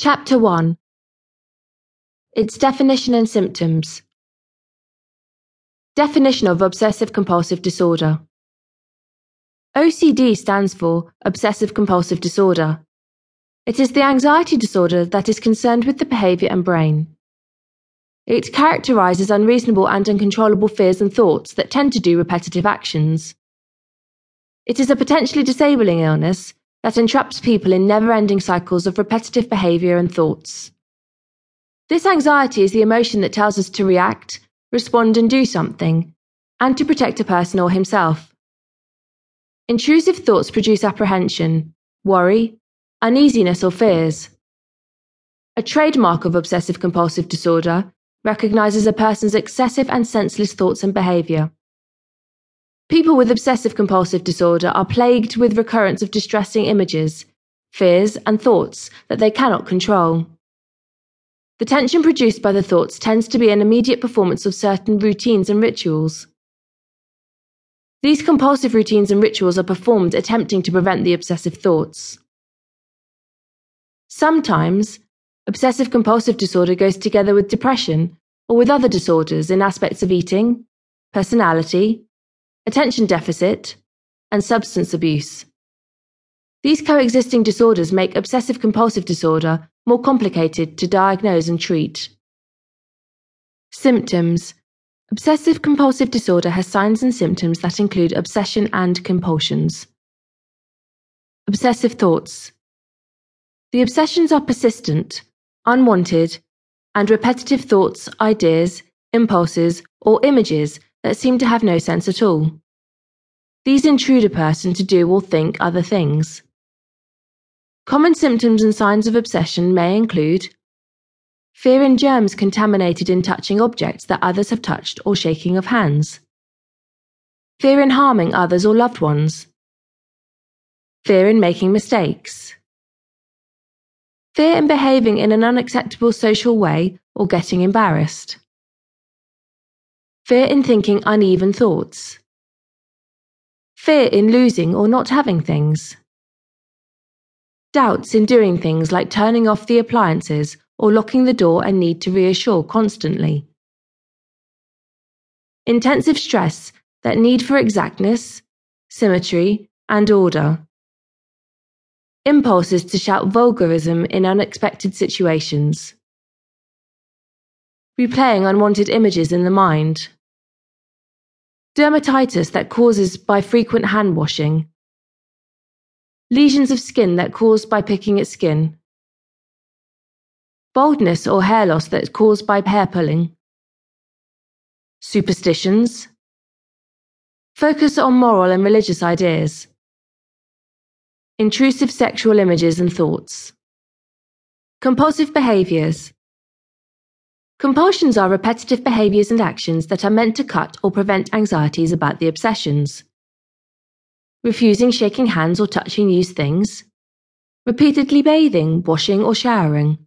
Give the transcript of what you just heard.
Chapter 1 Its Definition and Symptoms. Definition of Obsessive Compulsive Disorder OCD stands for Obsessive Compulsive Disorder. It is the anxiety disorder that is concerned with the behavior and brain. It characterizes unreasonable and uncontrollable fears and thoughts that tend to do repetitive actions. It is a potentially disabling illness that entraps people in never ending cycles of repetitive behavior and thoughts. This anxiety is the emotion that tells us to react, respond, and do something, and to protect a person or himself. Intrusive thoughts produce apprehension, worry, uneasiness, or fears. A trademark of obsessive compulsive disorder recognizes a person's excessive and senseless thoughts and behavior. People with obsessive compulsive disorder are plagued with recurrence of distressing images, fears, and thoughts that they cannot control. The tension produced by the thoughts tends to be an immediate performance of certain routines and rituals. These compulsive routines and rituals are performed attempting to prevent the obsessive thoughts. Sometimes, obsessive compulsive disorder goes together with depression or with other disorders in aspects of eating, personality, attention deficit, and substance abuse. These coexisting disorders make obsessive compulsive disorder more complicated to diagnose and treat. Symptoms Obsessive compulsive disorder has signs and symptoms that include obsession and compulsions. Obsessive thoughts. The obsessions are persistent, unwanted, and repetitive thoughts, ideas, impulses, or images that seem to have no sense at all. These intrude a person to do or think other things. Common symptoms and signs of obsession may include fear in germs contaminated in touching objects that others have touched or shaking of hands, fear in harming others or loved ones, fear in making mistakes, fear in behaving in an unacceptable social way or getting embarrassed. Fear in thinking uneven thoughts. Fear in losing or not having things. Doubts in doing things like turning off the appliances or locking the door and need to reassure constantly. Intensive stress that need for exactness, symmetry, and order. Impulses to shout vulgarism in unexpected situations. Replaying unwanted images in the mind. Dermatitis that causes by frequent hand washing. Lesions of skin that caused by picking at skin. Baldness or hair loss that's caused by hair pulling. Superstitions. Focus on moral and religious ideas. Intrusive sexual images and thoughts. Compulsive behaviors. Compulsions are repetitive behaviors and actions that are meant to cut or prevent anxieties about the obsessions. Refusing shaking hands or touching used things. Repeatedly bathing, washing, or showering.